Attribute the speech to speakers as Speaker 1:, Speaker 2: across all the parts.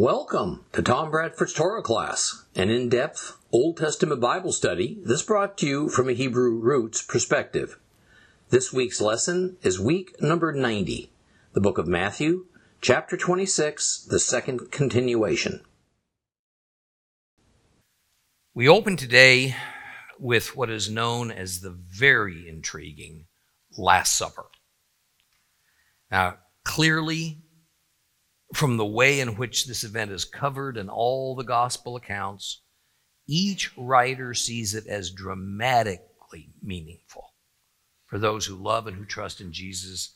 Speaker 1: Welcome to Tom Bradford's Torah class, an in depth Old Testament Bible study that's brought to you from a Hebrew roots perspective. This week's lesson is week number 90, the book of Matthew, chapter 26, the second continuation.
Speaker 2: We open today with what is known as the very intriguing Last Supper. Now, clearly, from the way in which this event is covered in all the gospel accounts, each writer sees it as dramatically meaningful for those who love and who trust in Jesus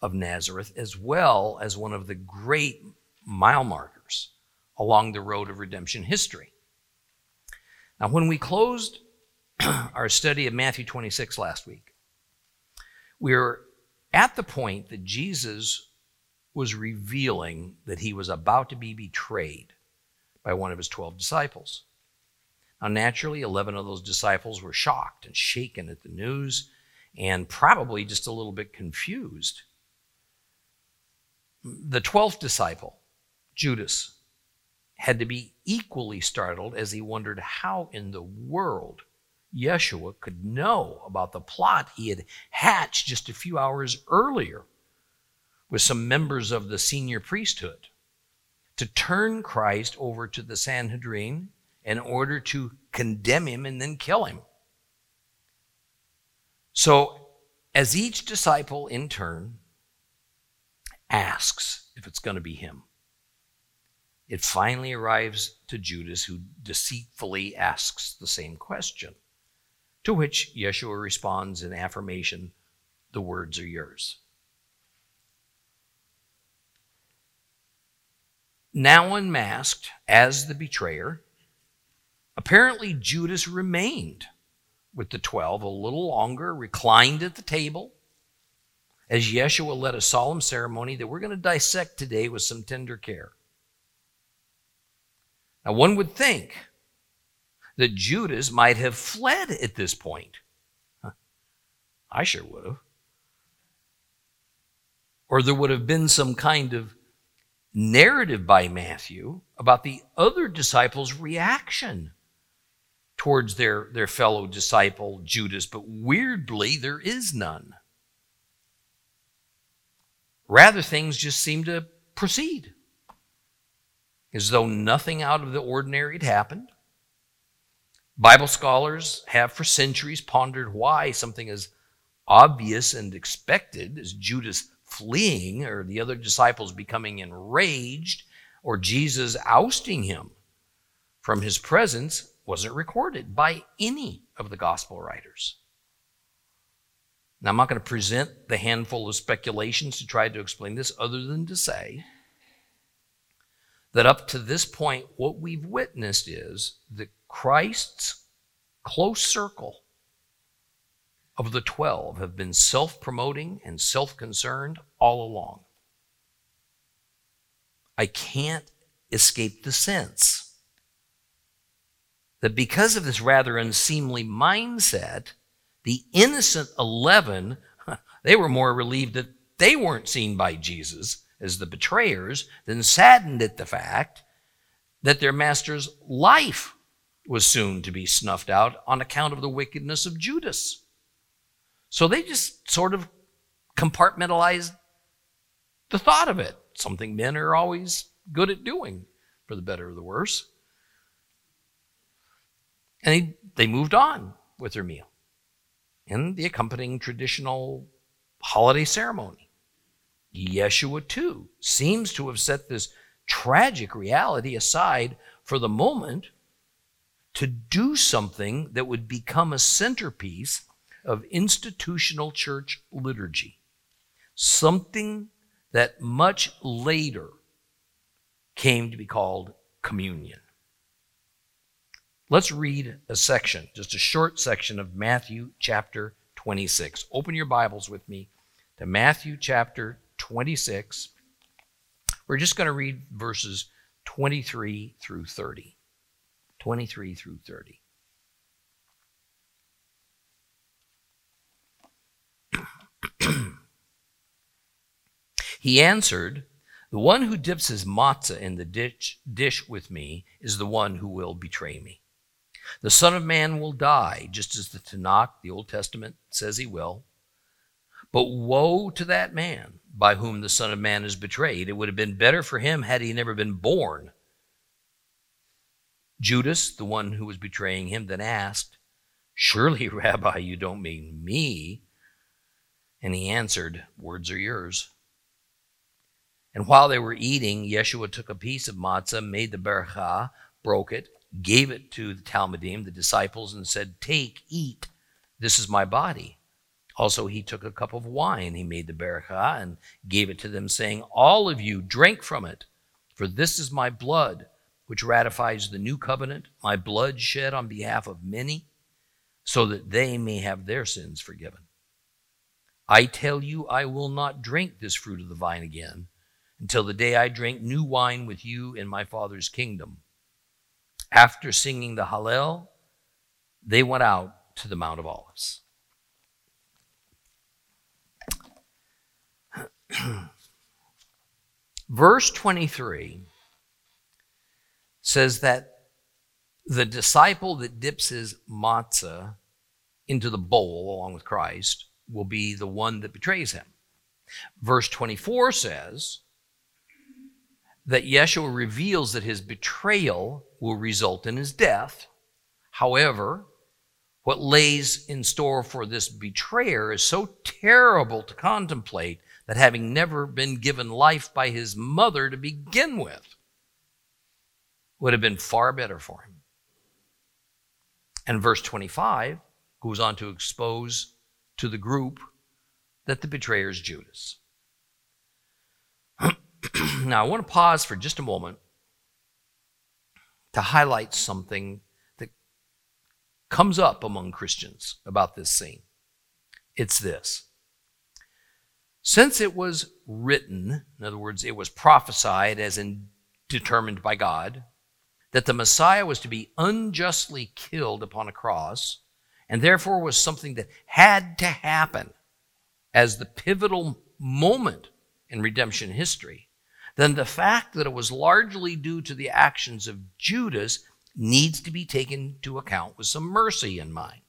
Speaker 2: of Nazareth, as well as one of the great mile markers along the road of redemption history. Now, when we closed our study of Matthew 26 last week, we were at the point that Jesus was revealing that he was about to be betrayed by one of his 12 disciples. Now, naturally, 11 of those disciples were shocked and shaken at the news and probably just a little bit confused. The 12th disciple, Judas, had to be equally startled as he wondered how in the world Yeshua could know about the plot he had hatched just a few hours earlier with some members of the senior priesthood to turn Christ over to the Sanhedrin in order to condemn him and then kill him. So, as each disciple in turn asks if it's going to be him, it finally arrives to Judas, who deceitfully asks the same question, to which Yeshua responds in affirmation the words are yours. Now unmasked as the betrayer, apparently Judas remained with the twelve a little longer, reclined at the table, as Yeshua led a solemn ceremony that we're going to dissect today with some tender care. Now, one would think that Judas might have fled at this point. I sure would have. Or there would have been some kind of narrative by Matthew about the other disciples' reaction towards their, their fellow disciple Judas, but weirdly, there is none. Rather, things just seem to proceed as though nothing out of the ordinary had happened. Bible scholars have for centuries pondered why something as obvious and expected as Judas fleeing or the other disciples becoming enraged or Jesus ousting him from his presence wasn't recorded by any of the gospel writers. Now, I'm not going to present the handful of speculations to try to explain this, other than to say that up to this point, what we've witnessed is that Christ's close circle of the 12 have been self promoting and self concerned all along. I can't escape the sense that because of this rather unseemly mindset, the innocent 11, they were more relieved that they weren't seen by Jesus as the betrayers than saddened at the fact that their master's life was soon to be snuffed out on account of the wickedness of Judas. So they just sort of compartmentalized the thought of it, something men are always good at doing, for the better or the worse. And they, they moved on with their meal and the accompanying traditional holiday ceremony. Yeshua, too, seems to have set this tragic reality aside for the moment to do something that would become a centerpiece of institutional church liturgy, something that much later came to be called communion. Let's read a section, just a short section of Matthew chapter 26. Open your Bibles with me to Matthew chapter 26. We're just going to read verses 23 through 30. 23 through 30. he answered, The one who dips his matzah in the dish, dish with me is the one who will betray me. The Son of Man will die, just as the Tanakh, the Old Testament, says he will. But woe to that man by whom the Son of Man is betrayed. It would have been better for him had he never been born. Judas, the one who was betraying him, then asked, Surely, Rabbi, you don't mean me. And he answered, Words are yours. And while they were eating, Yeshua took a piece of matzah, made the berachah, broke it, gave it to the Talmidim, the disciples, and said, Take, eat, this is my body. Also, he took a cup of wine, he made the berachah, and gave it to them, saying, All of you drink from it, for this is my blood, which ratifies the new covenant, my blood shed on behalf of many, so that they may have their sins forgiven. I tell you, I will not drink this fruit of the vine again until the day I drink new wine with you in my Father's kingdom. After singing the Hallel, they went out to the Mount of Olives. Verse 23 says that the disciple that dips his matzah into the bowl along with Christ will be the one that betrays him. Verse 24 says that Yeshua reveals that his betrayal will result in his death. However, what lays in store for this betrayer is so terrible to contemplate that having never been given life by his mother to begin with would have been far better for him. And verse 25 goes on to expose to the group that the betrayer is Judas. now, I want to pause for just a moment to highlight something that comes up among Christians about this scene. It's this. Since it was written, in other words, it was prophesied as in determined by God, that the Messiah was to be unjustly killed upon a cross, and therefore was something that had to happen as the pivotal moment in redemption history, then the fact that it was largely due to the actions of Judas needs to be taken into account with some mercy in mind.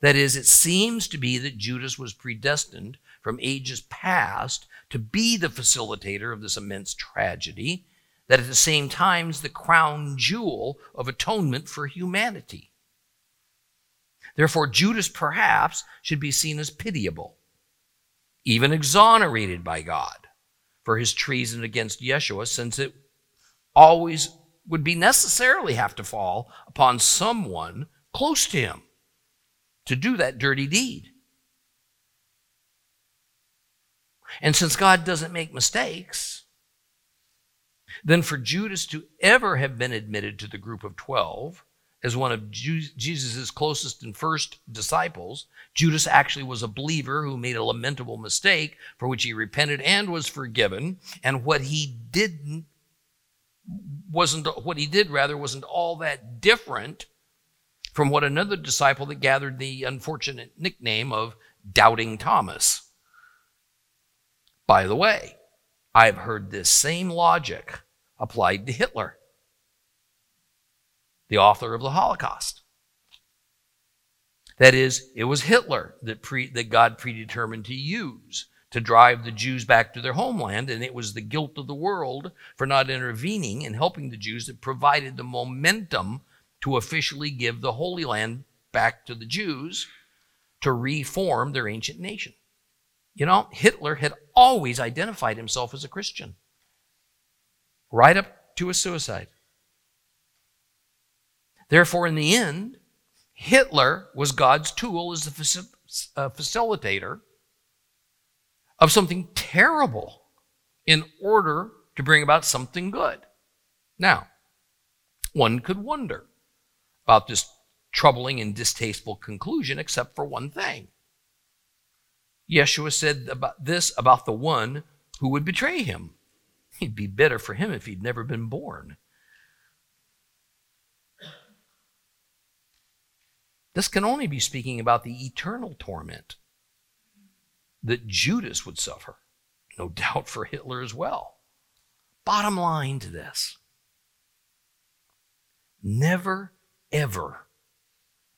Speaker 2: That is, it seems to be that Judas was predestined from ages past to be the facilitator of this immense tragedy, that at the same time is the crown jewel of atonement for humanity. Therefore, Judas perhaps should be seen as pitiable, even exonerated by God for his treason against Yeshua, since it always would be necessarily have to fall upon someone close to him to do that dirty deed. And since God doesn't make mistakes, then for Judas to ever have been admitted to the group of 12 as one of Jesus' closest and first disciples. Judas actually was a believer who made a lamentable mistake for which he repented and was forgiven. And what he didn't wasn't what he did rather wasn't all that different from what another disciple that gathered the unfortunate nickname of Doubting Thomas. By the way, I've heard this same logic applied to Hitler the author of the Holocaust. That is, it was Hitler that, pre, that God predetermined to use to drive the Jews back to their homeland, and it was the guilt of the world for not intervening and helping the Jews that provided the momentum to officially give the Holy Land back to the Jews to reform their ancient nation. You know, Hitler had always identified himself as a Christian, right up to his suicide. Therefore, in the end, Hitler was God's tool as the uh, facilitator of something terrible in order to bring about something good. Now, one could wonder about this troubling and distasteful conclusion, except for one thing. Yeshua said about this about the one who would betray him. He'd be better for him if he'd never been born. This can only be speaking about the eternal torment that Judas would suffer, no doubt for Hitler as well. Bottom line to this never, ever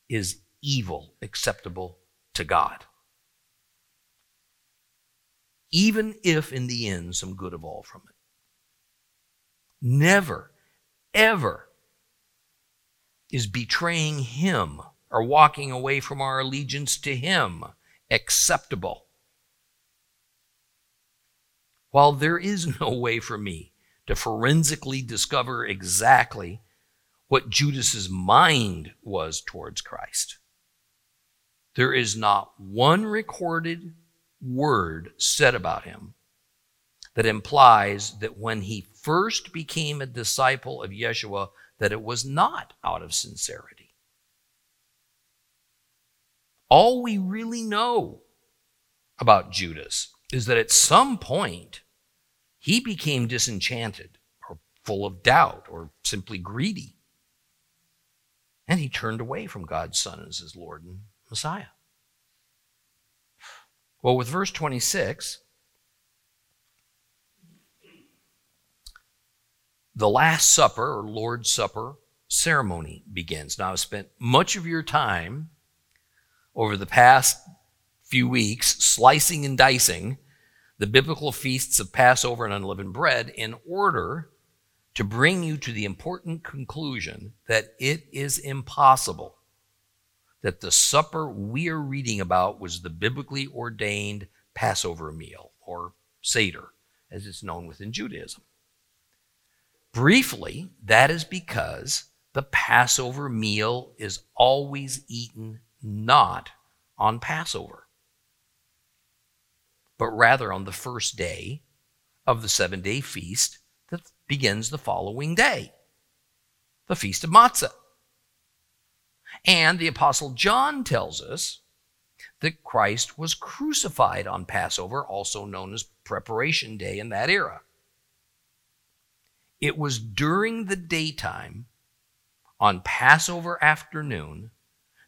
Speaker 2: is evil acceptable to God. Even if in the end some good evolve from it. Never, ever is betraying Him or walking away from our allegiance to Him acceptable. While there is no way for me to forensically discover exactly what Judas's mind was towards Christ, there is not one recorded word said about him that implies that when he first became a disciple of Yeshua that it was not out of sincerity. All we really know about Judas is that at some point he became disenchanted or full of doubt or simply greedy. And he turned away from God's Son as his Lord and Messiah. Well, with verse 26, the Last Supper or Lord's Supper ceremony begins. Now, I've spent much of your time over the past few weeks slicing and dicing the biblical feasts of Passover and unleavened bread in order to bring you to the important conclusion that it is impossible that the supper we are reading about was the biblically ordained Passover meal, or Seder, as it's known within Judaism. Briefly, that is because the Passover meal is always eaten not on Passover, but rather on the first day of the seven day feast that begins the following day, the Feast of Matzah. And the Apostle John tells us that Christ was crucified on Passover, also known as Preparation Day in that era. It was during the daytime on Passover afternoon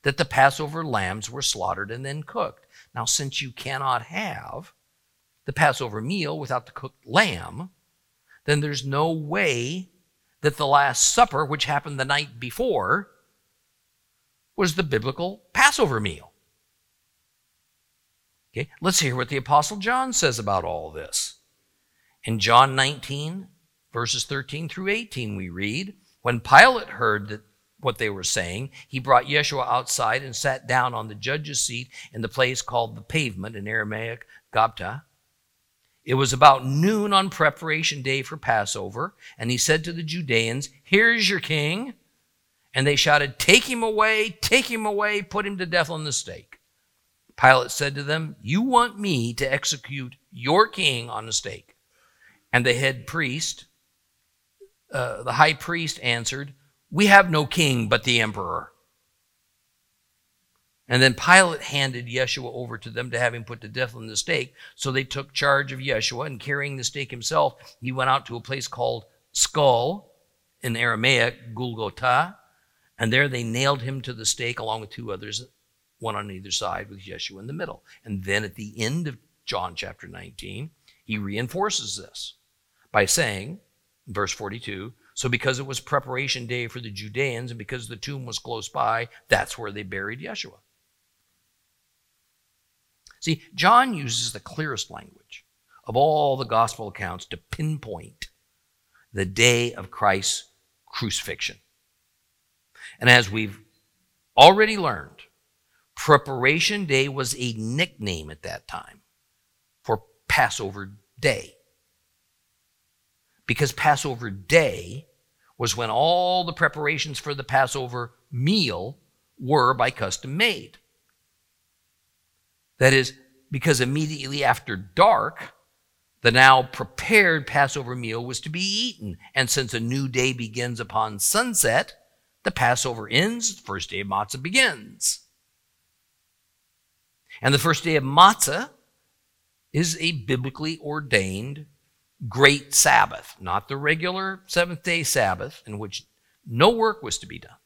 Speaker 2: that the Passover lambs were slaughtered and then cooked. Now, since you cannot have the Passover meal without the cooked lamb, then there's no way that the Last Supper, which happened the night before, was the biblical Passover meal. Okay, let's hear what the Apostle John says about all this. In John 19, verses 13 through 18, we read, When Pilate heard that what they were saying, he brought Yeshua outside and sat down on the judge's seat in the place called the pavement in Aramaic, Gabta. It was about noon on preparation day for Passover, and he said to the Judeans, Here's your king. And they shouted, Take him away, take him away, put him to death on the stake. Pilate said to them, You want me to execute your king on the stake. And the head priest, uh, the high priest, answered, We have no king but the emperor. And then Pilate handed Yeshua over to them to have him put to death on the stake. So they took charge of Yeshua, and carrying the stake himself, he went out to a place called Skull, in Aramaic, Golgotha, and there they nailed him to the stake along with two others, one on either side, with Yeshua in the middle. And then at the end of John chapter 19, he reinforces this by saying, verse 42, so because it was preparation day for the Judeans and because the tomb was close by, that's where they buried Yeshua. See, John uses the clearest language of all the gospel accounts to pinpoint the day of Christ's crucifixion. And as we've already learned, Preparation Day was a nickname at that time for Passover Day. Because Passover Day was when all the preparations for the Passover meal were by custom made. That is, because immediately after dark, the now prepared Passover meal was to be eaten. And since a new day begins upon sunset, the Passover ends, the first day of matzah begins. And the first day of matzah is a biblically ordained great Sabbath, not the regular seventh day Sabbath in which no work was to be done,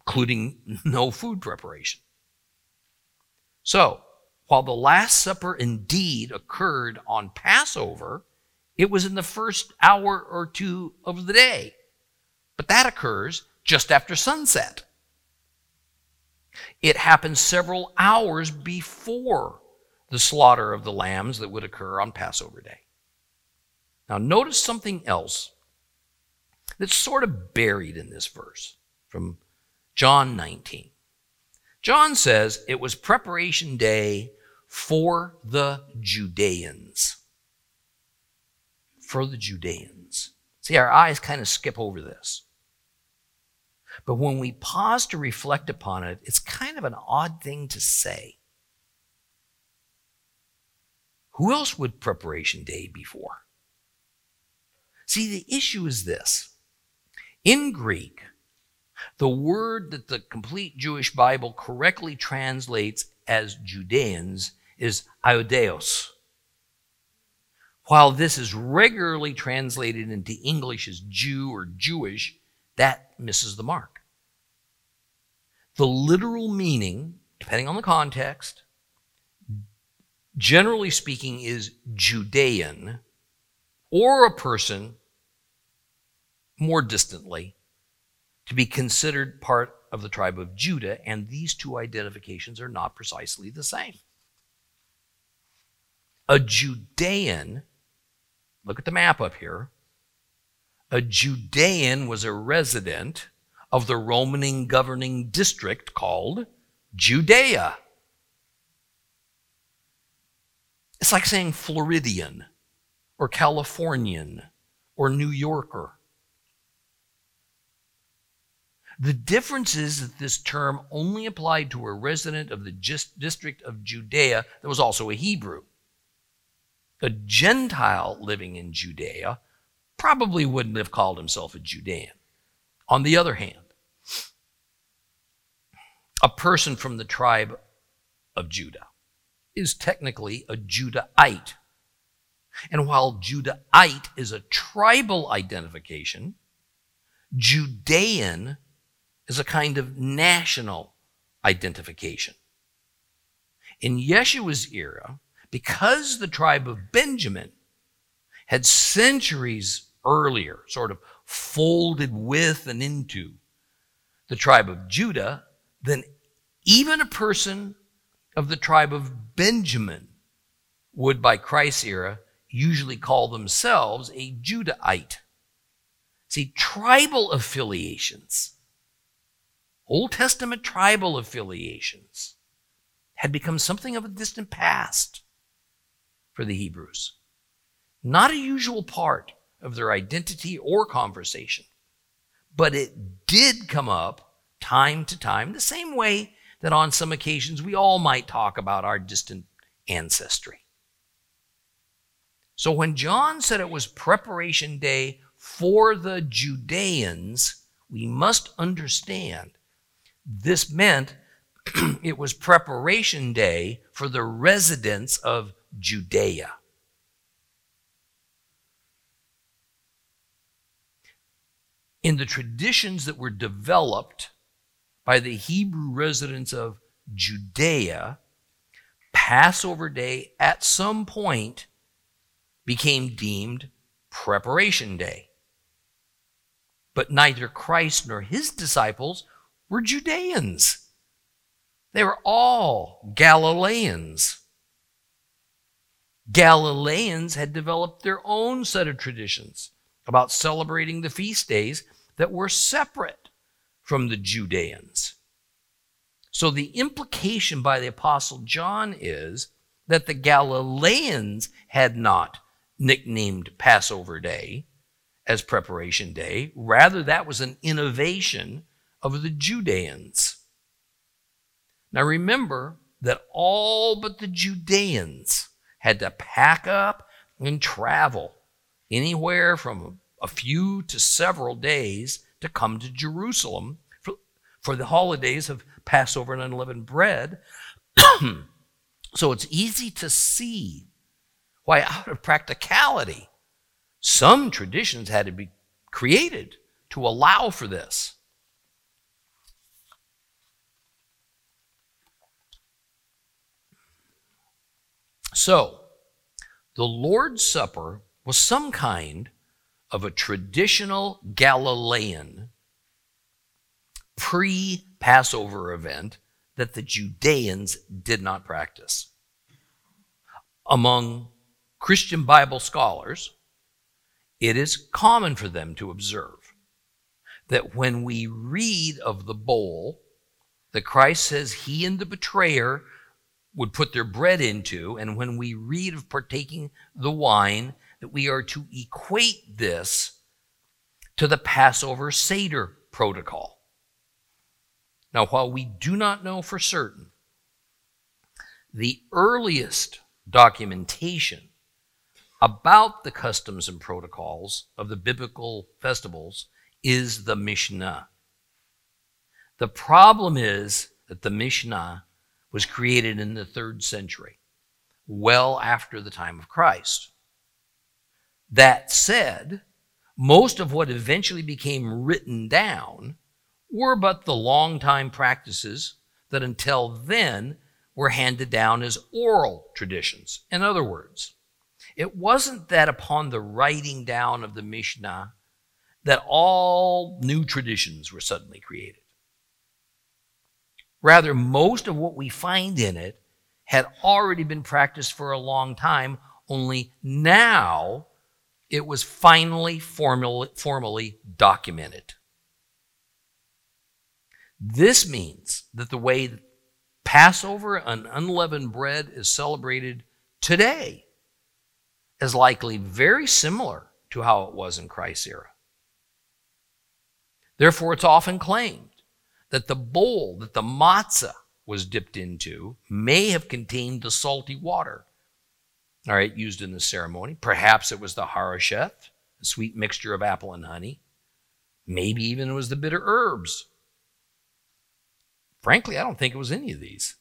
Speaker 2: including no food preparation. So, while the Last Supper indeed occurred on Passover, it was in the first hour or two of the day. But that occurs just after sunset. It happens several hours before the slaughter of the lambs that would occur on Passover day. Now, notice something else that's sort of buried in this verse from John 19. John says it was preparation day for the Judeans. For the Judeans. See, our eyes kind of skip over this. But when we pause to reflect upon it, it's kind of an odd thing to say. Who else would preparation day be for? See, the issue is this. In Greek, the word that the complete Jewish Bible correctly translates as Judeans is Ioudaios. While this is regularly translated into English as Jew or Jewish, that misses the mark. The literal meaning, depending on the context, generally speaking, is Judean or a person more distantly to be considered part of the tribe of Judah, and these two identifications are not precisely the same. A Judean, look at the map up here, a Judean was a resident of the Roman governing district called Judea. It's like saying Floridian or Californian or New Yorker. The difference is that this term only applied to a resident of the district of Judea that was also a Hebrew. A Gentile living in Judea probably wouldn't have called himself a Judean. On the other hand, a person from the tribe of Judah is technically a Judahite. And while Judahite is a tribal identification, Judean is a kind of national identification. In Yeshua's era, because the tribe of Benjamin had centuries earlier sort of folded with and into the tribe of Judah, then even a person of the tribe of Benjamin would, by Christ's era, usually call themselves a Judahite. See, tribal affiliations, Old Testament tribal affiliations, had become something of a distant past for the Hebrews. Not a usual part of their identity or conversation, but it did come up time to time, the same way that on some occasions we all might talk about our distant ancestry. So when John said it was preparation day for the Judeans, we must understand this meant it was preparation day for the residents of Judea. In the traditions that were developed by the Hebrew residents of Judea, Passover day at some point became deemed preparation day. But neither Christ nor his disciples were Judeans. They were all Galileans. Galileans had developed their own set of traditions about celebrating the feast days that were separate from the Judeans. So the implication by the Apostle John is that the Galileans had not nicknamed Passover Day as preparation day. Rather, that was an innovation of the Judeans. Now remember that all but the Judeans had to pack up and travel anywhere from a few to several days to come to Jerusalem for, for the holidays of Passover and unleavened bread. so it's easy to see why, out of practicality, some traditions had to be created to allow for this. So, the Lord's Supper was some kind of a traditional Galilean pre Passover event that the Judeans did not practice. Among Christian Bible scholars, it is common for them to observe that when we read of the bowl that Christ says he and the betrayer would put their bread into, and when we read of partaking the wine, that we are to equate this to the Passover Seder protocol. Now, while we do not know for certain, the earliest documentation about the customs and protocols of the biblical festivals is the Mishnah. The problem is that the Mishnah was created in the third century, well after the time of Christ. That said, most of what eventually became written down were but the long time practices that until then were handed down as oral traditions. In other words, it wasn't that upon the writing down of the Mishnah that all new traditions were suddenly created. Rather, most of what we find in it had already been practiced for a long time, only now it was finally formally, documented. This means that the way Passover and unleavened bread is celebrated today is likely very similar to how it was in Christ's era. Therefore, it's often claimed that the bowl that the matzah was dipped into may have contained the salty water, all right, used in the ceremony. Perhaps it was the harosheth, a sweet mixture of apple and honey. Maybe even it was the bitter herbs. Frankly, I don't think it was any of these.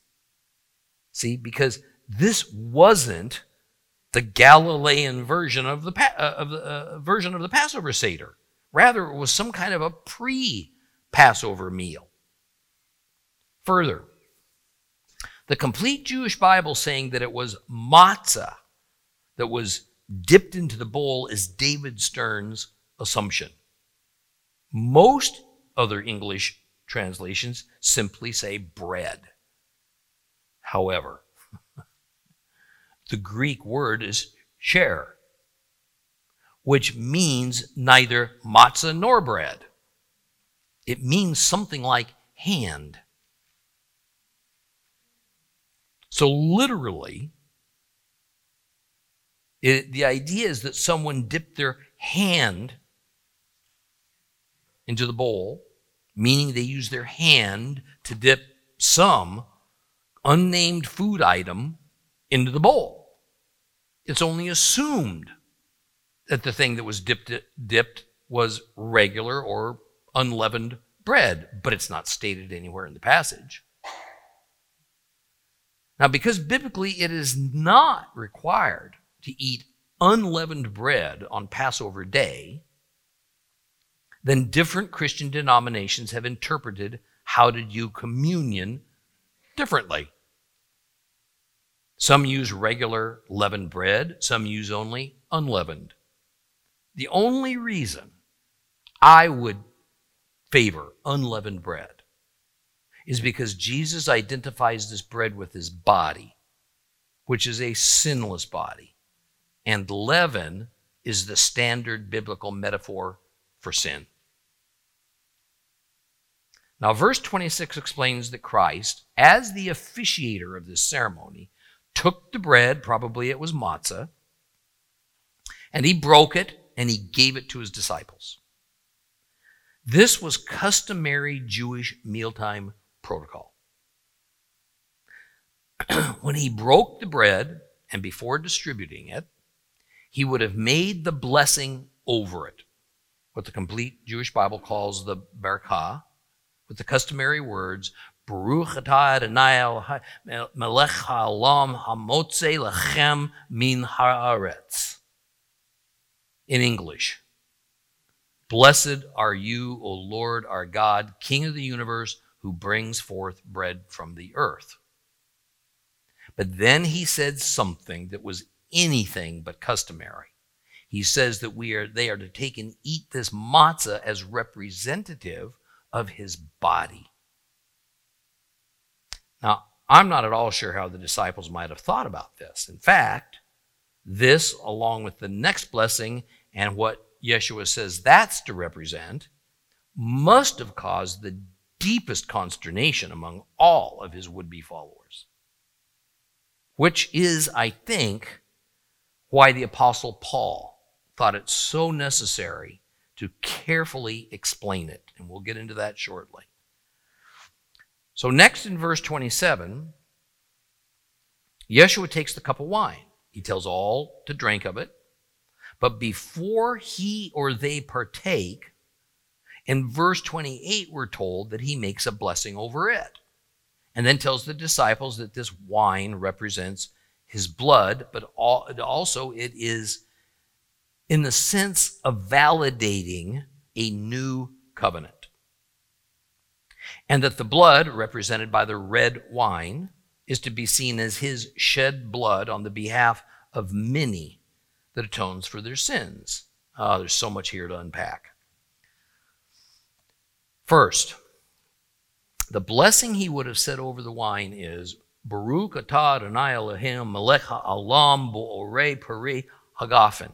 Speaker 2: See, because this wasn't the Galilean version of the, uh, of the uh, version of the Passover Seder. Rather, it was some kind of a pre Passover meal. Further, the complete Jewish Bible saying that it was matzah that was dipped into the bowl is David Stern's assumption. Most other English translations simply say bread. However, the Greek word is cheir, which means neither matzah nor bread. It means something like hand. So, literally, it, the idea is that someone dipped their hand into the bowl, meaning they used their hand to dip some unnamed food item into the bowl. It's only assumed that the thing that was dipped, dipped was regular or unleavened bread, but it's not stated anywhere in the passage. Now, because biblically it is not required to eat unleavened bread on Passover day, then different Christian denominations have interpreted how to do communion differently. Some use regular leavened bread, some use only unleavened. The only reason I would favor unleavened bread is because Jesus identifies this bread with his body, which is a sinless body. And leaven is the standard biblical metaphor for sin. Now, verse 26 explains that Christ, as the officiator of this ceremony, took the bread, probably it was matzah, and he broke it and he gave it to his disciples. This was customary Jewish mealtime protocol. when he broke the bread and before distributing it, he would have made the blessing over it, what the complete Jewish Bible calls the barakah, with the customary words, Baruch atah Adonai melech ha'olam hamotze lechem min haaretz in English. Blessed are you, O Lord our God, King of the universe, who brings forth bread from the earth. But then he said something that was anything but customary. He says that we are they are to take and eat this matzah as representative of his body. Now, I'm not at all sure how the disciples might have thought about this. In fact, this, along with the next blessing and what Yeshua says that's to represent, must have caused the deepest consternation among all of his would be followers. Which is, I think, why the Apostle Paul thought it so necessary to carefully explain it. And we'll get into that shortly. So, next in verse 27, Yeshua takes the cup of wine. He tells all to drink of it. But before he or they partake, in verse 28, we're told that he makes a blessing over it. And then tells the disciples that this wine represents his blood, but also it is in the sense of validating a new covenant. And that the blood, represented by the red wine, is to be seen as his shed blood on the behalf of many that atones for their sins. Oh, there's so much here to unpack. First, the blessing he would have said over the wine is Baruch atah Adonai Elohim melech ha'olam bo'orei peri hagafen.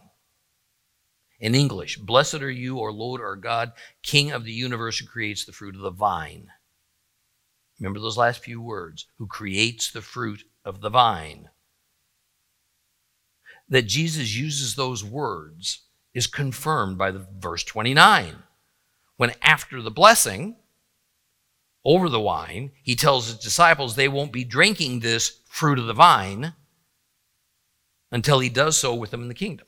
Speaker 2: In English, blessed are you, O Lord our God, King of the universe who creates the fruit of the vine. Remember those last few words, who creates the fruit of the vine. That Jesus uses those words is confirmed by the verse 29 when after the blessing over the wine, he tells his disciples they won't be drinking this fruit of the vine until he does so with them in the kingdom.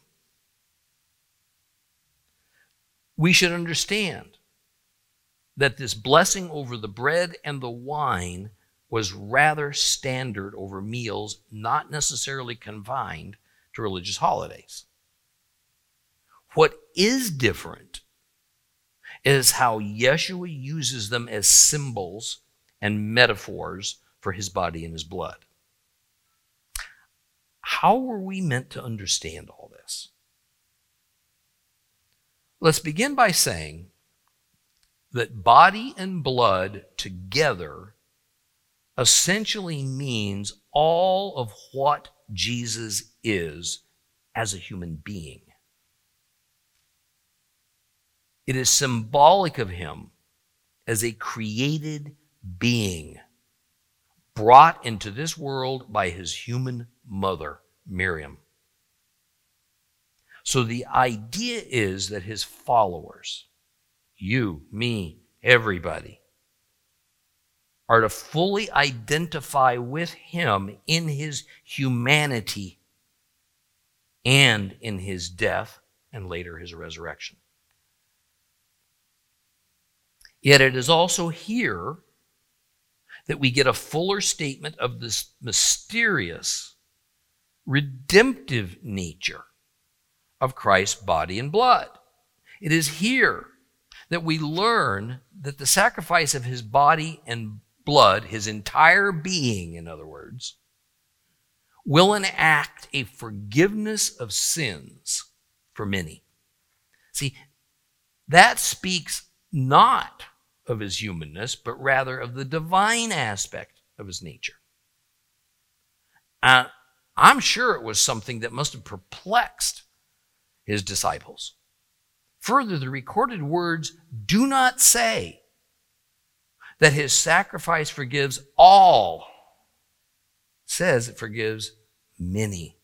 Speaker 2: We should understand that this blessing over the bread and the wine was rather standard over meals, not necessarily confined to religious holidays. What is different is how Yeshua uses them as symbols and metaphors for his body and his blood. How were we meant to understand all this? Let's begin by saying that body and blood together essentially means all of what Jesus is as a human being. It is symbolic of him as a created being brought into this world by his human mother, Miriam. So the idea is that his followers, you, me, everybody, are to fully identify with him in his humanity and in his death and later his resurrection. Yet it is also here that we get a fuller statement of this mysterious, redemptive nature of Christ's body and blood. It is here that we learn that the sacrifice of his body and blood, his entire being, in other words, will enact a forgiveness of sins for many. See, that speaks not of his humanness, but rather of the divine aspect of his nature. I'm sure it was something that must have perplexed his disciples. Further, the recorded words do not say that his sacrifice forgives all. It says it forgives many.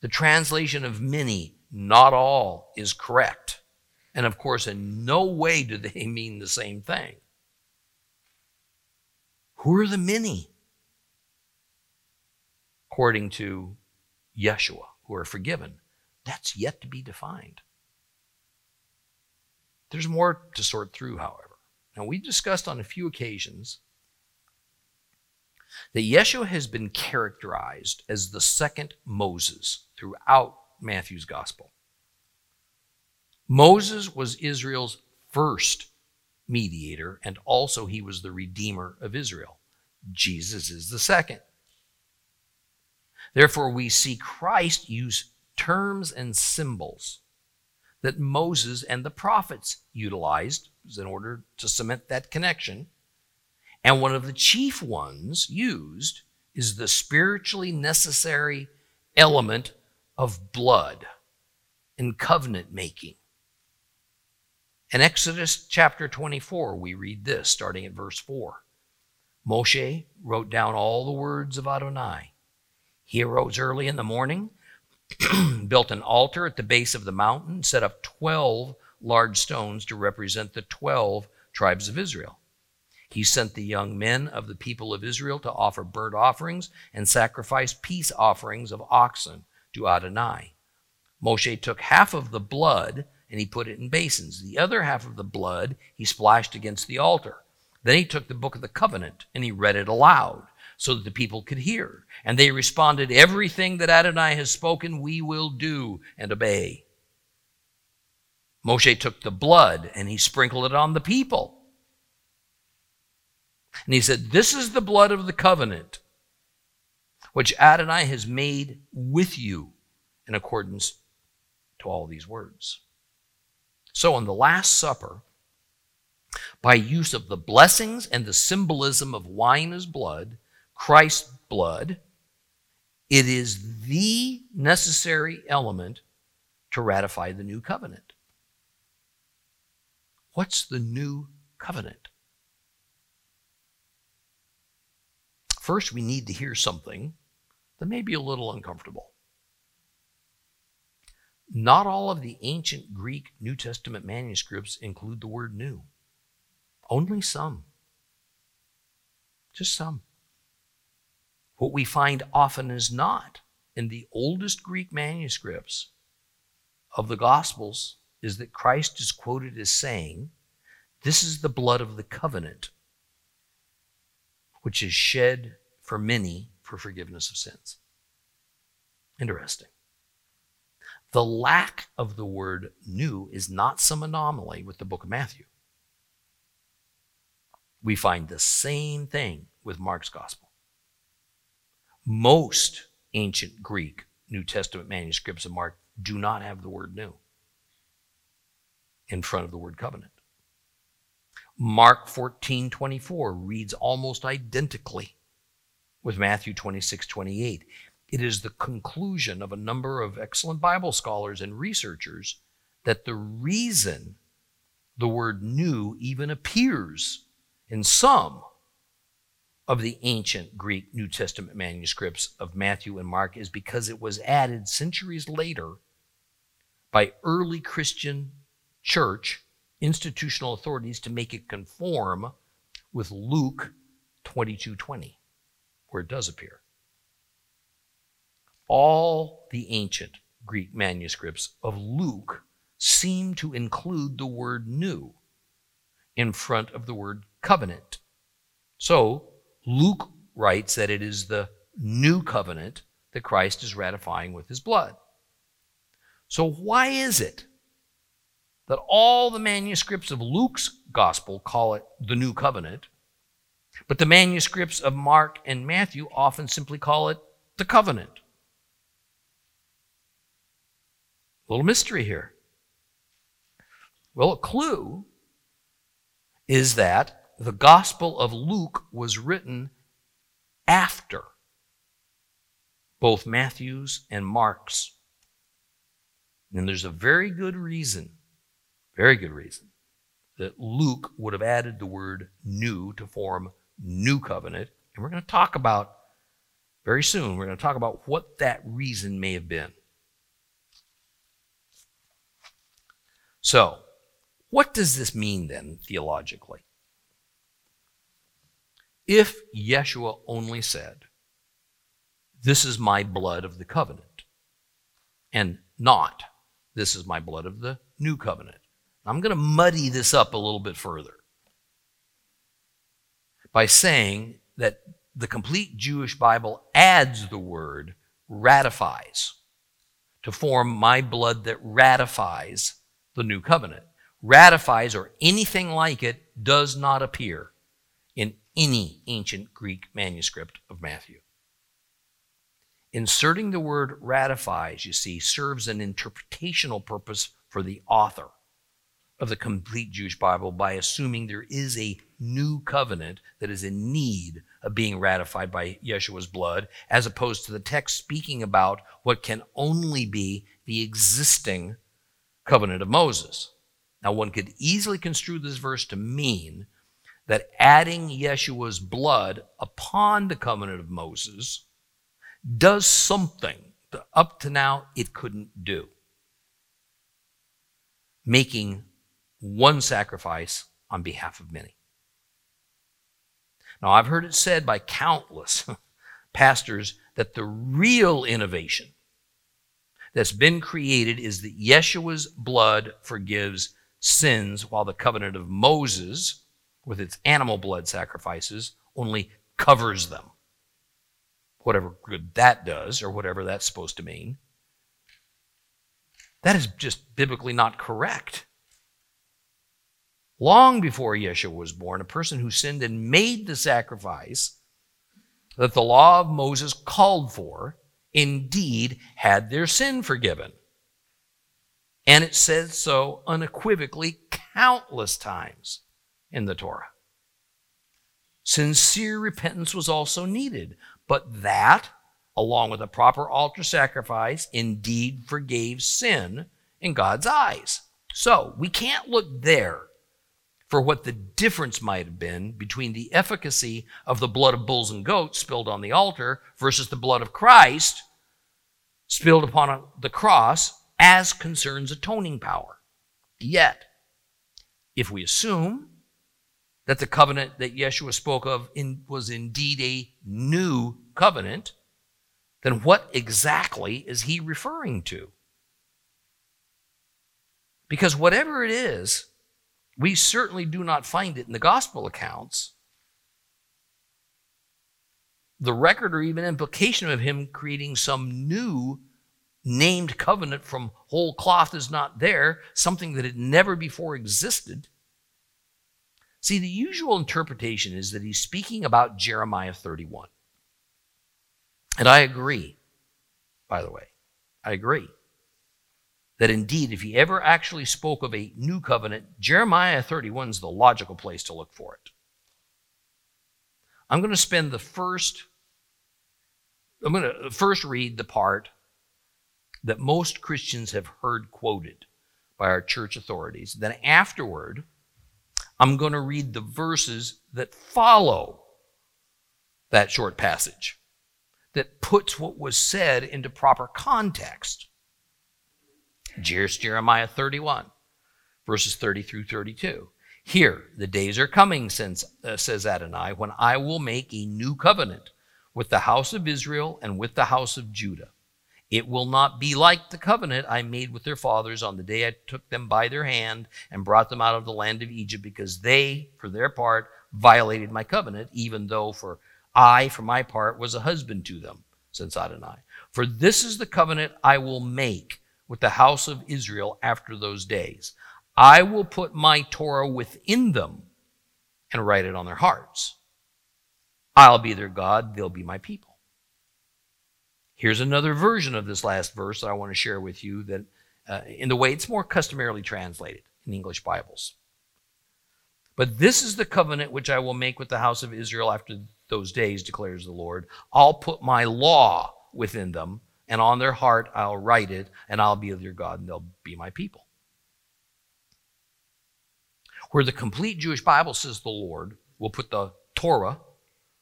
Speaker 2: The translation of many, not all, is correct. And of course, in no way do they mean the same thing. Who are the many? According to Yeshua, who are forgiven. That's yet to be defined. There's more to sort through, however. Now, we discussed on a few occasions that Yeshua has been characterized as the second Moses throughout Matthew's gospel. Moses was Israel's first mediator, and also he was the redeemer of Israel. Jesus is the second. Therefore, we see Christ use terms and symbols that Moses and the prophets utilized in order to cement that connection. And one of the chief ones used is the spiritually necessary element of blood and covenant making. In Exodus chapter 24, we read this starting at verse 4. Moshe wrote down all the words of Adonai. He arose early in the morning, built an altar at the base of the mountain, set up 12 large stones to represent the 12 tribes of Israel. He sent the young men of the people of Israel to offer burnt offerings and sacrifice peace offerings of oxen to Adonai. Moshe took half of the blood and he put it in basins. The other half of the blood he splashed against the altar. Then he took the book of the covenant and he read it aloud so that the people could hear. And they responded, Everything that Adonai has spoken, we will do and obey. Moshe took the blood and he sprinkled it on the people. And he said, This is the blood of the covenant which Adonai has made with you in accordance to all these words. So, in the Last Supper, by use of the blessings and the symbolism of wine as blood, Christ's blood, it is the necessary element to ratify the new covenant. What's the new covenant? First, we need to hear something that may be a little uncomfortable. Not all of the ancient Greek New Testament manuscripts include the word new. Only some. Just some. What we find often is not in the oldest Greek manuscripts of the Gospels is that Christ is quoted as saying, This is the blood of the covenant, which is shed for many for forgiveness of sins. Interesting. The lack of the word new is not some anomaly with the book of Matthew. We find the same thing with Mark's gospel. Most ancient Greek New Testament manuscripts of Mark do not have the word new in front of the word covenant. Mark 14 24 reads almost identically with Matthew 26 28. It is the conclusion of a number of excellent Bible scholars and researchers that the reason the word new even appears in some of the ancient Greek New Testament manuscripts of Matthew and Mark is because it was added centuries later by early Christian church institutional authorities to make it conform with Luke 22:20 where it does appear all the ancient Greek manuscripts of Luke seem to include the word new in front of the word covenant. So, Luke writes that it is the new covenant that Christ is ratifying with his blood. So, why is it that all the manuscripts of Luke's gospel call it the new covenant, but the manuscripts of Mark and Matthew often simply call it the covenant? Little mystery here. Well, a clue is that the Gospel of Luke was written after both Matthew's and Mark's. And there's a very good reason, very good reason, that Luke would have added the word new to form new covenant. And we're going to talk about very soon, we're going to talk about what that reason may have been. So, what does this mean then theologically? If Yeshua only said, This is my blood of the covenant, and not, This is my blood of the new covenant, I'm going to muddy this up a little bit further by saying that the complete Jewish Bible adds the word ratifies to form my blood that ratifies the new covenant. Ratifies or anything like it does not appear in any ancient Greek manuscript of Matthew. Inserting the word ratifies, you see, serves an interpretational purpose for the author of the complete Jewish Bible by assuming there is a new covenant that is in need of being ratified by Yeshua's blood, as opposed to the text speaking about what can only be the existing covenant of Moses. Now, one could easily construe this verse to mean that adding Yeshua's blood upon the covenant of Moses does something that up to now it couldn't do, making one sacrifice on behalf of many. Now, I've heard it said by countless pastors that the real innovation that's been created is that Yeshua's blood forgives sins, while the covenant of Moses, with its animal blood sacrifices, only covers them. Whatever good that does, or whatever that's supposed to mean. That is just biblically not correct. Long before Yeshua was born, a person who sinned and made the sacrifice that the law of Moses called for indeed had their sin forgiven. And it says so unequivocally countless times in the Torah. Sincere repentance was also needed, but that, along with a proper altar sacrifice, indeed forgave sin in God's eyes. So we can't look there for what the difference might have been between the efficacy of the blood of bulls and goats spilled on the altar versus the blood of Christ spilled upon the cross as concerns atoning power. Yet, if we assume that the covenant that Yeshua spoke of in, was indeed a new covenant, then what exactly is he referring to? Because whatever it is, we certainly do not find it in the gospel accounts. The record or even implication of him creating some new named covenant from whole cloth is not there, something that had never before existed. See, the usual interpretation is that he's speaking about Jeremiah 31. And I agree, by the way. I agree that indeed, if he ever actually spoke of a new covenant, Jeremiah 31 is the logical place to look for it. I'm going to spend the first, I'm going to first read the part that most Christians have heard quoted by our church authorities. Then afterward, I'm going to read the verses that follow that short passage that puts what was said into proper context. Jeremiah 31, verses 30 through 32. Here, the days are coming, since, uh, says Adonai, when I will make a new covenant with the house of Israel and with the house of Judah. It will not be like the covenant I made with their fathers on the day I took them by their hand and brought them out of the land of Egypt, because they, for their part, violated my covenant, even though for I, for my part, was a husband to them, says Adonai. For this is the covenant I will make with the house of Israel after those days. I will put my Torah within them and write it on their hearts. I'll be their God, they'll be my people. Here's another version of this last verse that I want to share with you that uh, in the way it's more customarily translated in English Bibles. But this is the covenant which I will make with the house of Israel after those days, declares the Lord. I'll put my law within them and on their heart I'll write it, and I'll be their God, and they'll be my people. Where the complete Jewish Bible says the Lord will put the Torah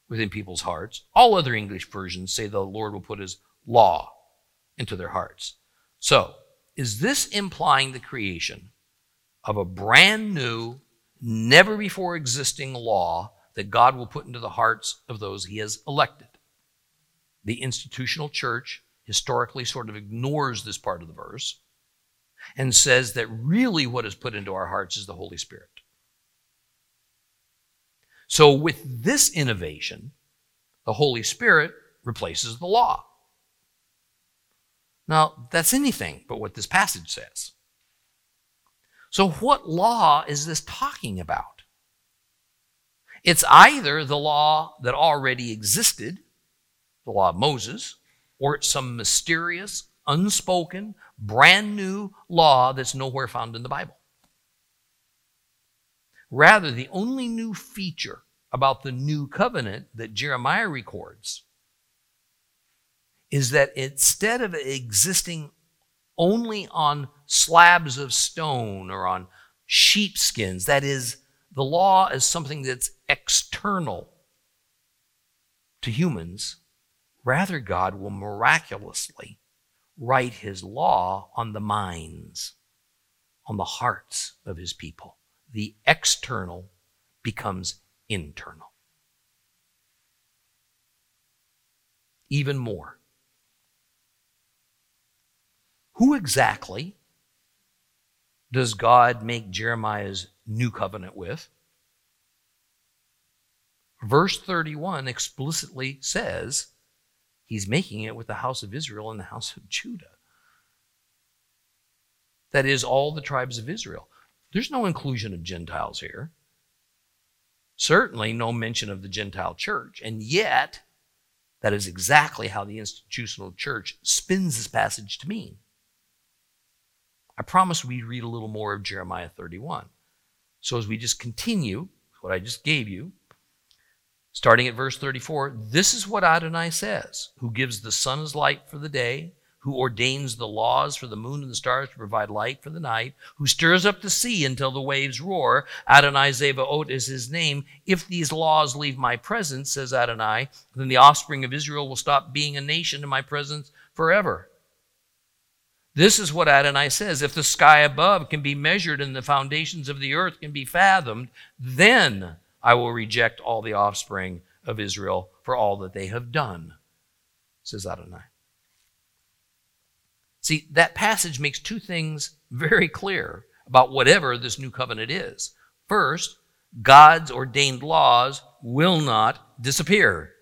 Speaker 2: within people's hearts, all other English versions say the Lord will put his law into their hearts. So, is this implying the creation of a brand new, never before existing law that God will put into the hearts of those he has elected? The institutional church historically sort of ignores this part of the verse and says that really what is put into our hearts is the Holy Spirit. So, with this innovation, the Holy Spirit replaces the law. Now, that's anything but what this passage says. So, what law is this talking about? It's either the law that already existed, the law of Moses, or it's some mysterious, unspoken, brand new law that's nowhere found in the Bible. Rather, the only new feature about the new covenant that Jeremiah records is that instead of existing only on slabs of stone or on sheepskins, that is, the law is something that's external to humans, rather, God will miraculously write his law on the minds, on the hearts of his people. The external becomes internal. Even more. Who exactly does God make Jeremiah's new covenant with? Verse 31 explicitly says he's making it with the house of Israel and the house of Judah. That is, all the tribes of Israel. There's no inclusion of Gentiles here. Certainly no mention of the Gentile church. And yet, that is exactly how the institutional church spins this passage to mean. I promise we read a little more of Jeremiah 31. So as we just continue, what I just gave you, starting at verse 34, this is what Adonai says, who gives the sun his light for the day, who ordains the laws for the moon and the stars to provide light for the night, who stirs up the sea until the waves roar. Adonai Zevaot is his name. If these laws leave my presence, says Adonai, then the offspring of Israel will stop being a nation in my presence forever. This is what Adonai says If the sky above can be measured and the foundations of the earth can be fathomed, then I will reject all the offspring of Israel for all that they have done, says Adonai. See, that passage makes two things very clear about whatever this new covenant is. First, God's ordained laws will not disappear.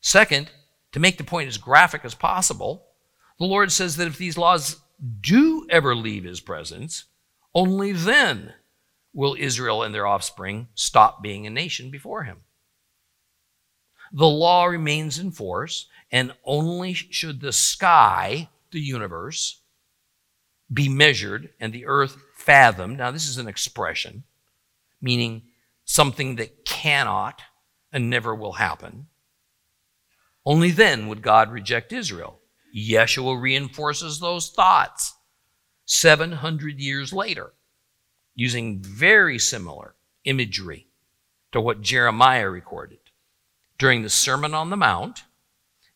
Speaker 2: Second, to make the point as graphic as possible, the Lord says that if these laws do ever leave his presence, only then will Israel and their offspring stop being a nation before him. The law remains in force, and only should the sky, the universe, be measured and the earth fathomed. Now, this is an expression meaning something that cannot and never will happen. Only then would God reject Israel. Yeshua reinforces those thoughts 700 years later using very similar imagery to what Jeremiah recorded. During the Sermon on the Mount,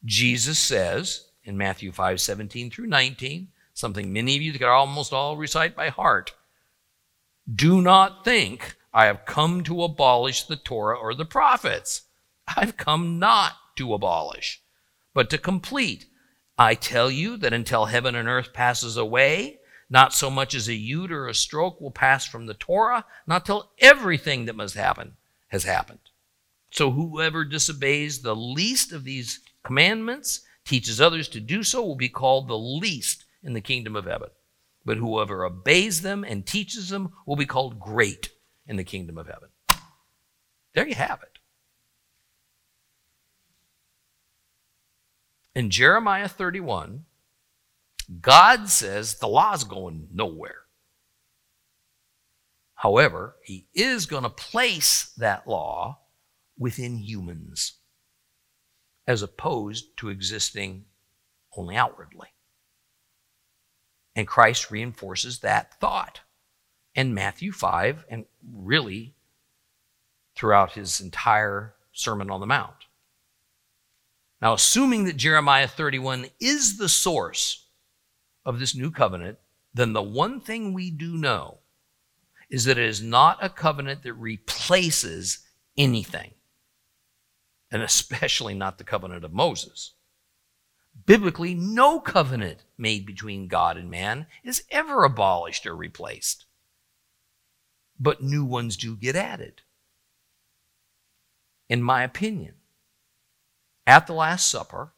Speaker 2: Jesus says in Matthew 5 17 through 19, something many of you could almost all recite by heart Do not think I have come to abolish the Torah or the prophets. I've come not to abolish, but to complete. I tell you that until heaven and earth passes away, not so much as a yud or a stroke will pass from the Torah, not till everything that must happen has happened. So whoever disobeys the least of these commandments, teaches others to do so, will be called the least in the kingdom of heaven. But whoever obeys them and teaches them will be called great in the kingdom of heaven. There you have it. In Jeremiah 31, God says the law's going nowhere. However, he is going to place that law within humans as opposed to existing only outwardly. And Christ reinforces that thought. in Matthew 5, and really throughout his entire Sermon on the Mount. Now, assuming that Jeremiah 31 is the source of this new covenant, then the one thing we do know is that it is not a covenant that replaces anything, and especially not the covenant of Moses. Biblically, no covenant made between God and man is ever abolished or replaced, but new ones do get added. In my opinion, at the Last Supper,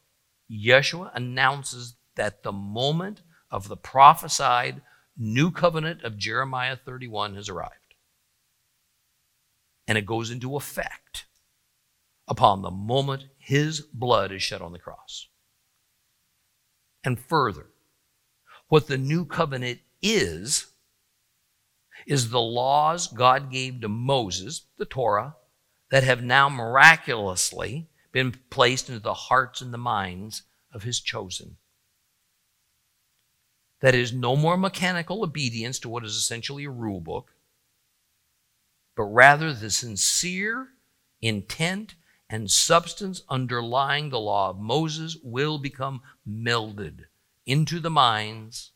Speaker 2: Yeshua announces that the moment of the prophesied new covenant of Jeremiah 31 has arrived. and it goes into effect upon the moment his blood is shed on the cross. And further, what the new covenant is, is the laws God gave to Moses, the Torah, that have now miraculously been placed into the hearts and the minds of his chosen. That is no more mechanical obedience to what is essentially a rule book, but rather the sincere intent and substance underlying the law of Moses will become melded into the minds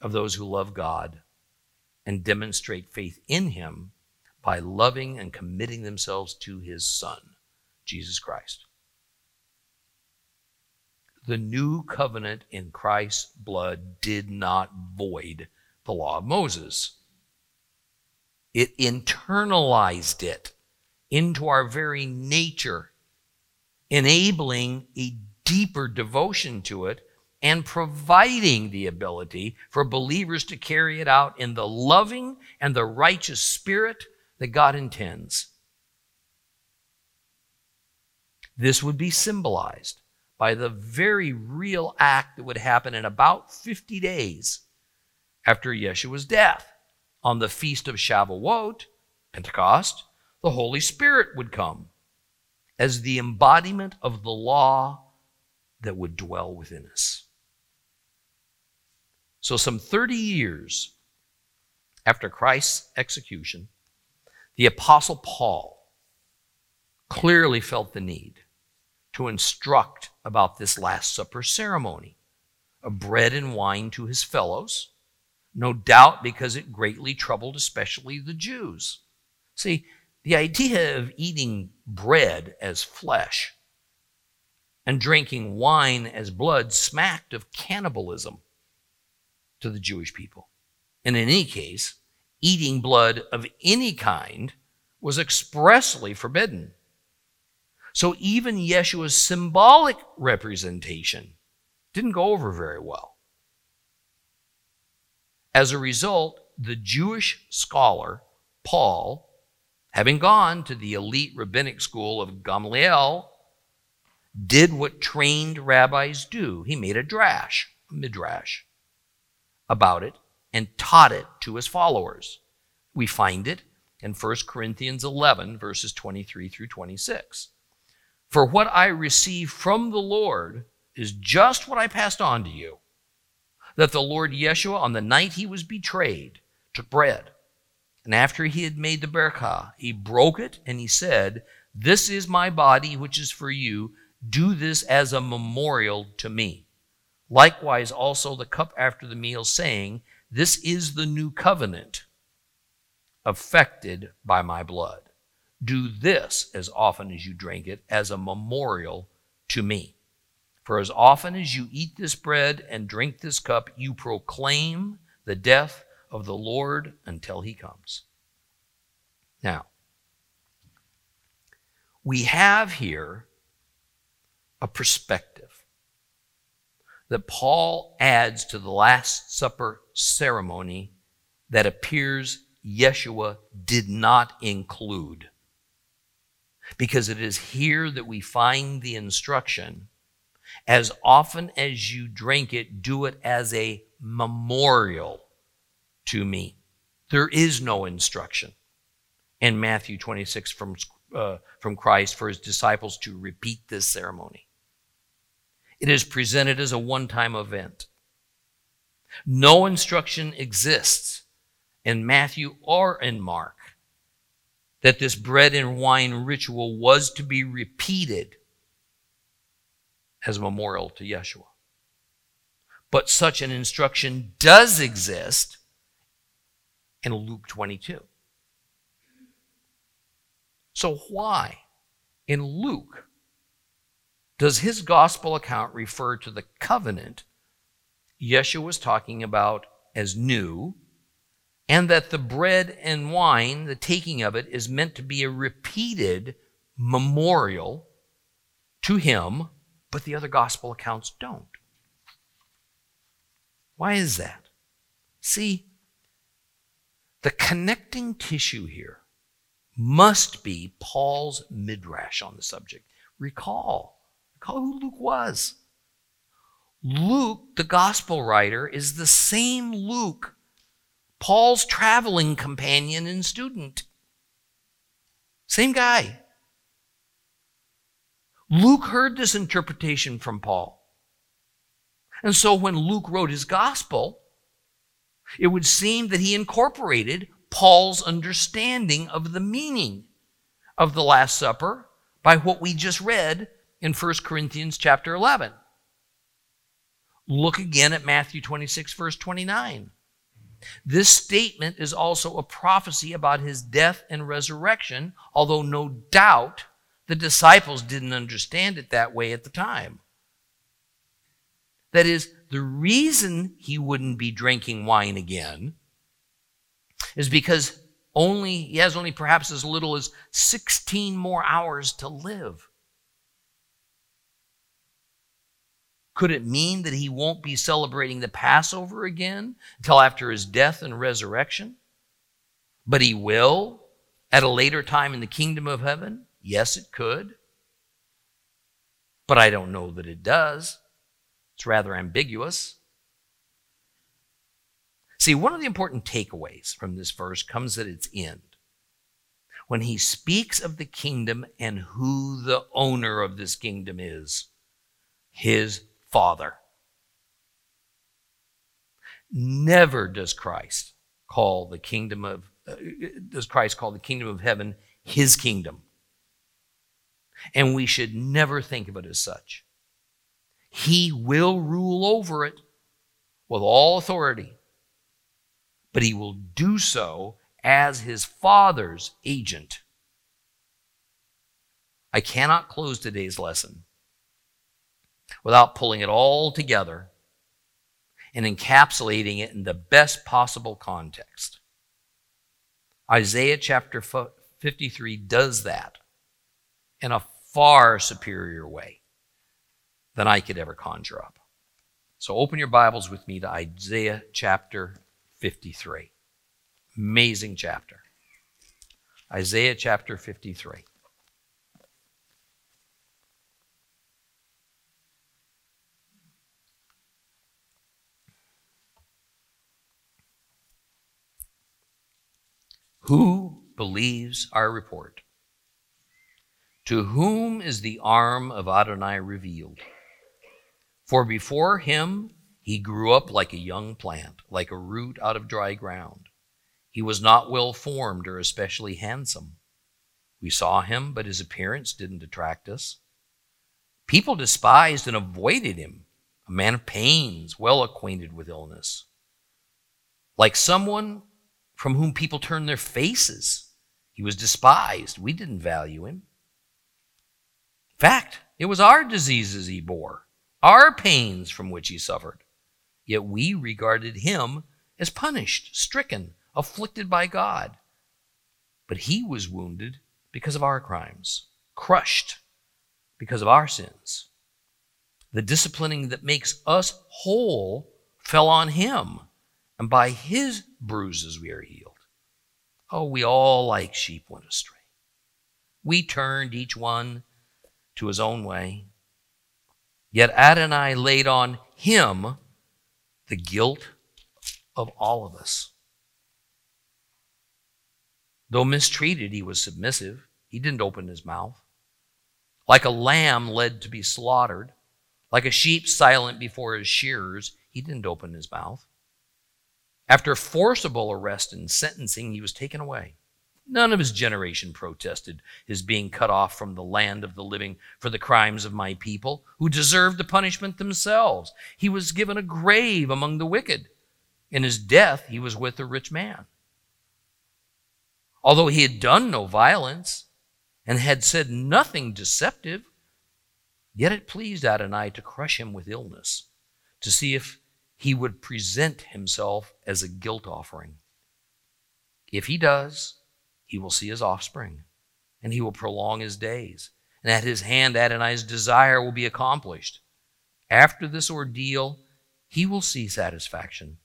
Speaker 2: of those who love God and demonstrate faith in Him by loving and committing themselves to His Son, Jesus Christ. The new covenant in Christ's blood did not void the law of Moses. It internalized it into our very nature, enabling a deeper devotion to it and providing the ability for believers to carry it out in the loving and the righteous spirit that God intends. This would be symbolized by the very real act that would happen in about 50 days after Yeshua's death on the feast of Shavuot, Pentecost, the Holy Spirit would come as the embodiment of the law that would dwell within us. So, some 30 years after Christ's execution, the Apostle Paul clearly felt the need to instruct about this Last Supper ceremony of bread and wine to his fellows, no doubt because it greatly troubled especially the Jews. See, the idea of eating bread as flesh and drinking wine as blood smacked of cannibalism to the Jewish people. And in any case, eating blood of any kind was expressly forbidden. So even Yeshua's symbolic representation didn't go over very well. As a result, the Jewish scholar Paul, having gone to the elite rabbinic school of Gamaliel, did what trained rabbis do. He made a drash, a midrash about it and taught it to his followers. We find it in 1 Corinthians 11, verses 23 through 26. For what I received from the Lord is just what I passed on to you that the Lord Yeshua, on the night he was betrayed, took bread. And after he had made the berachah, he broke it and he said, This is my body, which is for you. Do this as a memorial to me. Likewise, also the cup after the meal, saying, This is the new covenant affected by my blood. Do this as often as you drink it as a memorial to me. For as often as you eat this bread and drink this cup, you proclaim the death of the Lord until he comes. Now, we have here a perspective that Paul adds to the Last Supper ceremony that appears Yeshua did not include. Because it is here that we find the instruction as often as you drink it, do it as a memorial to me. There is no instruction in Matthew 26 from, uh, from Christ for his disciples to repeat this ceremony. It is presented as a one time event. No instruction exists in Matthew or in Mark that this bread and wine ritual was to be repeated as a memorial to Yeshua. But such an instruction does exist in Luke 22. So, why in Luke does his gospel account refer to the covenant Yeshua was talking about as new, and that the bread and wine, the taking of it, is meant to be a repeated memorial to him, but the other gospel accounts don't? Why is that? See, the connecting tissue here, must be Paul's midrash on the subject. Recall, recall who Luke was. Luke, the gospel writer, is the same Luke, Paul's traveling companion and student. Same guy. Luke heard this interpretation from Paul. And so when Luke wrote his gospel, it would seem that he incorporated Paul's understanding of the meaning of the Last Supper by what we just read in 1 Corinthians chapter 11. Look again at Matthew 26, verse 29. This statement is also a prophecy about his death and resurrection, although no doubt the disciples didn't understand it that way at the time. That is, the reason he wouldn't be drinking wine again is because only he has only perhaps as little as 16 more hours to live. Could it mean that he won't be celebrating the Passover again until after his death and resurrection? But he will at a later time in the kingdom of heaven? Yes, it could. But I don't know that it does. It's rather ambiguous. See, one of the important takeaways from this verse comes at its end. When he speaks of the kingdom and who the owner of this kingdom is, his Father. Never does Christ call the kingdom of uh, does Christ call the kingdom of heaven his kingdom. And we should never think of it as such. He will rule over it with all authority but he will do so as his father's agent. I cannot close today's lesson without pulling it all together and encapsulating it in the best possible context. Isaiah chapter 53 does that in a far superior way than I could ever conjure up. So open your Bibles with me to Isaiah chapter 53. Amazing chapter. Isaiah chapter 53. Who believes our report? To whom is the arm of Adonai revealed? For before him he grew up like a young plant, like a root out of dry ground. He was not well formed or especially handsome. We saw him, but his appearance didn't attract us. People despised and avoided him, a man of pains, well acquainted with illness. Like someone from whom people turned their faces, he was despised. We didn't value him. In fact, it was our diseases he bore, our pains from which he suffered. Yet we regarded him as punished, stricken, afflicted by God. But he was wounded because of our crimes, crushed because of our sins. The disciplining that makes us whole fell on him, and by his bruises we are healed. Oh, we all like sheep went astray. We turned each one to his own way. Yet Adonai laid on him the guilt of all of us. Though mistreated, he was submissive. He didn't open his mouth. Like a lamb led to be slaughtered, like a sheep silent before his shearers, he didn't open his mouth. After forcible arrest and sentencing, he was taken away. None of his generation protested his being cut off from the land of the living for the crimes of my people, who deserved the punishment themselves. He was given a grave among the wicked. In his death, he was with a rich man. Although he had done no violence and had said nothing deceptive, yet it pleased Adonai to crush him with illness, to see if he would present himself as a guilt offering. If he does, he will see his offspring, and he will prolong his days. And at his hand, Adonai's desire will be accomplished. After this ordeal, he will see satisfaction.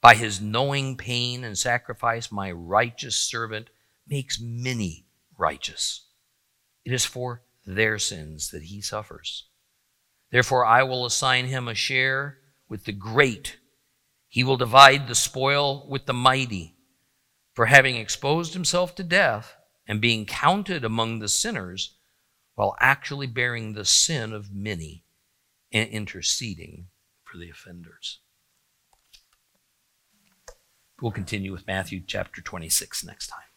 Speaker 2: By his knowing pain and sacrifice, my righteous servant makes many righteous. It is for their sins that he suffers. Therefore, I will assign him a share with the great. He will divide the spoil with the mighty. For having exposed himself to death and being counted among the sinners, while actually bearing the sin of many and interceding for the offenders. We'll continue with Matthew chapter 26 next time.